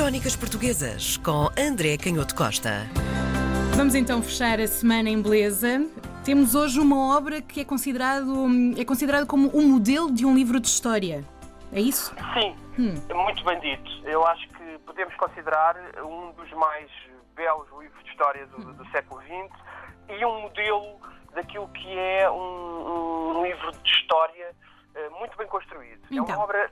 Crónicas Portuguesas com André Canhoto Costa. Vamos então fechar a semana em beleza. Temos hoje uma obra que é considerado, é considerado como um modelo de um livro de história. É isso? Sim, muito bem dito. Eu acho que podemos considerar um dos mais belos livros de história do, do século XX e um modelo daquilo que é um, um livro de história eh, muito bem construído. É, Então. é uma obra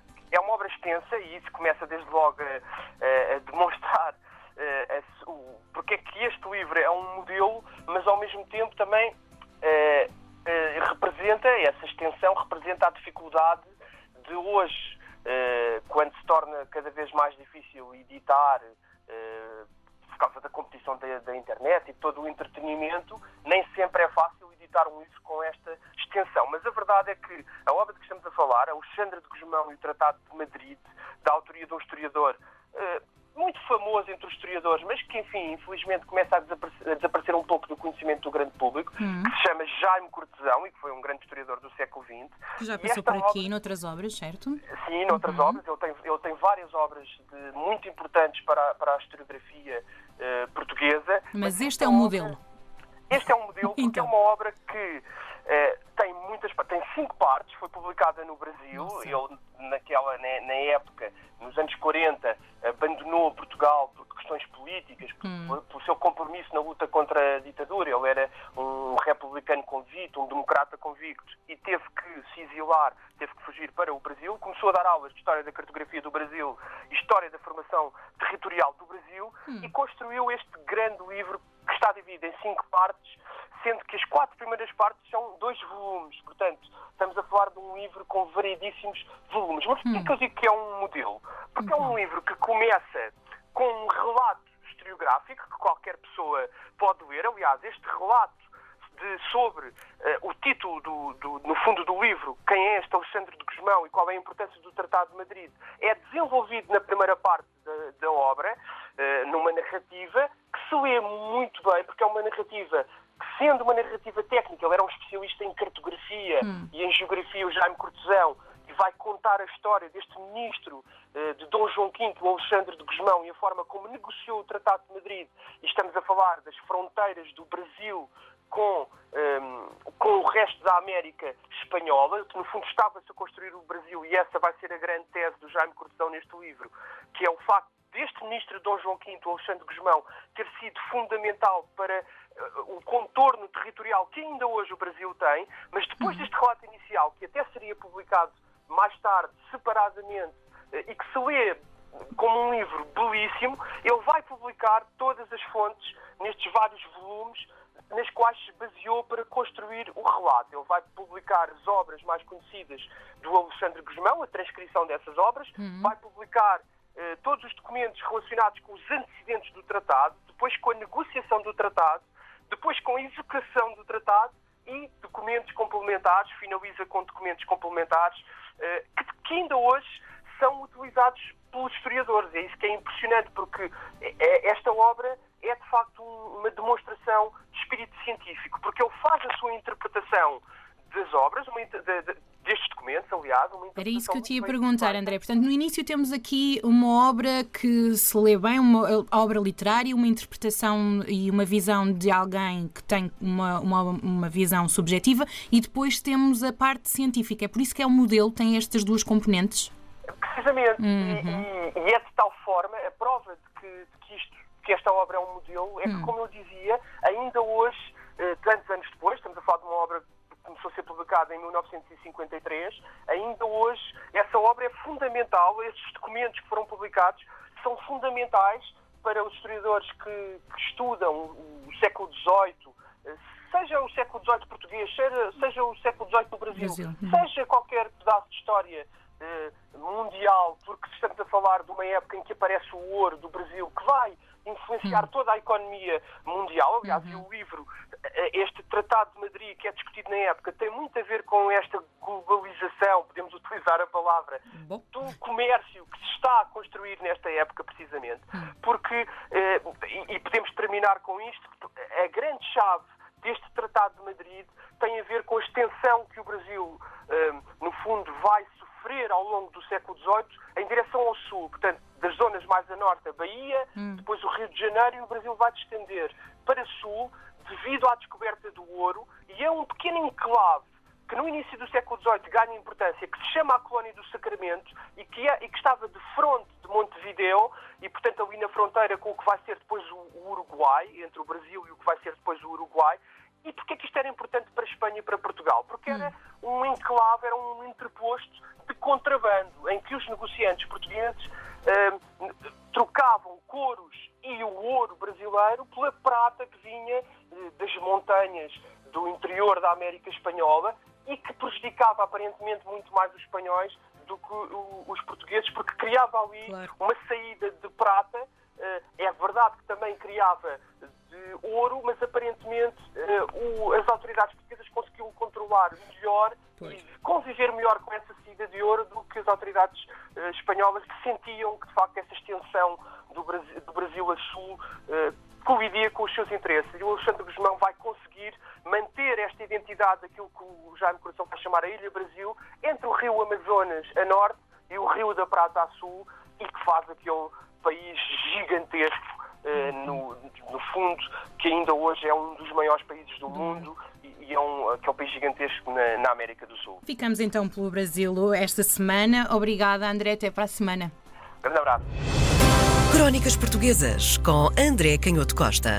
e isso começa desde logo a, a- demonstrar eh, a o- porque é que este livro é um modelo, mas ao mesmo tempo também eh, eh, representa, essa extensão representa a dificuldade de hoje, quando se torna cada vez mais difícil editar, por causa da competição da, da internet e todo o entretenimento, nem sempre é fácil editar um livro com esta extensão. Mas a verdade é que a obra de que estamos a falar, Alexandre de Guzmão e o Tratado de Madrid, da autoria de um historiador eh, muito famoso entre os historiadores, mas que, enfim, infelizmente começa a desaparecer, a desaparecer um pouco do conhecimento do grande público, que se chama Jaime Cortesão e que foi um grande historiador do século XX. Que já passou por obra- aqui noutras obras, certo? Sim, noutras obras. Ele tem, ele tem várias obras de- muito importantes para, a- para a historiografia eh, portuguesa. Mas este esta é um obra- modelo. Este é um modelo porque Então. é uma obra que eh, tem muitas tem cinco partes, foi publicada no Brasil. Nossa. Ele, naquela, na, na época, nos anos 40, abandonou Portugal por questões políticas, por- Hum. por- pelo seu compromisso na luta contra a ditadura. Ele era um republicano convicto, um democrata convicto e teve que se exilar, teve que fugir para o Brasil. Começou a dar aulas de História da Cartografia do Brasil História da Formação Territorial do Brasil e construiu este grande livro que está dividido em cinco partes, sendo que as quatro primeiras partes são dois volumes. Portanto, estamos a falar de um livro com variedíssimos volumes. Mas porquê que eu digo que é um modelo? Porque é um livro que começa com um relato historiográfico que qualquer pessoa pode ler. Aliás, este relato de- sobre eh, o título, do, do- no fundo, do livro, quem é este Alexandre de Guzmão e qual é a importância do Tratado de Madrid, é desenvolvido na primeira parte da, da obra, eh, numa narrativa que se lê muito bem, porque é uma narrativa que, sendo uma narrativa técnica, ele era um especialista em cartografia e em geografia, o Jaime Cortesão, e vai contar a história deste ministro eh, de Dom João V, o Alexandre de Guzmão, e a forma como negociou o Tratado de Madrid. E estamos a falar das fronteiras do Brasil com, ehm, com o resto da América espanhola, que no fundo estava-se a construir o Brasil, e essa vai ser a grande tese do Jaime Cortesão neste livro, que é o facto deste ministro Dom João V, Alexandre Guzmão, ter sido fundamental para eh, o contorno territorial que ainda hoje o Brasil tem, mas depois deste relato inicial, que até seria publicado mais tarde, separadamente, eh, e que se lê como um livro belíssimo, ele vai publicar todas as fontes nestes vários volumes nas quais se baseou para construir o relato. Ele vai publicar as obras mais conhecidas do Alexandre Guzmão, a transcrição dessas obras, vai publicar todos os documentos relacionados com os antecedentes do tratado, depois com a negociação do tratado, depois com a execução do tratado e documentos complementares, finaliza com documentos complementares eh, que, ainda hoje são utilizados pelos historiadores. É isso que é impressionante, porque eh, esta obra é de facto um- uma demonstração de espírito científico, porque ele faz a sua interpretação das obras, uma destes documentos, aliás, uma Era isso que eu te ia bem perguntar. André. Portanto, no início temos aqui uma obra que se lê bem, uma obra literária, uma interpretação e uma visão de alguém que tem uma, uma, uma visão subjetiva, e depois temos a parte científica. É por isso que é um modelo, tem estas duas componentes. Precisamente. Uhum. E, e- e é de tal forma, a prova de que, de que isto, que esta obra é um modelo, é Hum. que, como eu dizia, ainda hoje, eh, tantos anos depois, estamos a falar de uma obra que começou a ser publicada em 1953, ainda hoje essa obra é fundamental, esses documentos que foram publicados são fundamentais para os historiadores que, que estudam o século XVIII, seja o século XVIII português, seja, seja o século XVIII do Brasil, Brasil, uhum. seja qualquer pedaço de história mundial, porque estamos a falar de uma época em que aparece o ouro do Brasil, que vai influenciar toda a economia mundial. Aliás, e o livro, eh, este Tratado de Madrid, que é discutido na época, tem muito a ver com esta globalização, podemos utilizar a palavra, Bom. do comércio que se está a construir nesta época, precisamente. Porque, eh, e, podemos terminar com isto, a grande chave deste Tratado de Madrid tem a ver com a extensão que o Brasil, eh, no fundo, vai sofrer sofrer ao longo do século XVIII em direção ao sul, portanto, das zonas mais a norte, a Bahia, hum. depois o Rio de Janeiro e o Brasil vai estender para sul devido à descoberta do ouro e é um pequeno enclave que no início do século XVIII ganha importância, que se chama a Colónia do Sacramento e que, é, e que estava de fronte de Montevideo e, portanto, ali na fronteira com o que vai ser depois o, o Uruguai, entre o Brasil e o que vai ser depois o Uruguai. E porquê que isto era importante para a Espanha e para Portugal? Porque era hum. um enclave, era um interposto contrabando, em que os negociantes portugueses hum, trocavam couros e o ouro brasileiro pela prata que vinha eh, das montanhas do interior da América Espanhola e que prejudicava aparentemente muito mais os espanhóis do que os portugueses, porque criava ali claro. uma saída de prata. Eh, é verdade que também criava ouro, mas aparentemente eh, as autoridades portuguesas conseguiam controlar melhor pois. e conviver melhor com essa saída de ouro do que as autoridades eh, espanholas que sentiam que de facto essa extensão do Brasil, do Brasil a sul colidia com os seus interesses. E o Alexandre Guzmão vai conseguir manter esta identidade daquilo que o Jaime Coração vai chamar a Ilha Brasil, entre o rio Amazonas a norte e o rio da Prata a sul, e que faz aquele país gigantesco, eh, no, no, fundo, que ainda hoje é um dos maiores países do mundo e é um, que é um país gigantesco na, na América do Sul. Ficamos então pelo Brasil esta semana. Obrigada, André. Até para a semana. Grande abraço. Crónicas Portuguesas com André Canhoto Costa.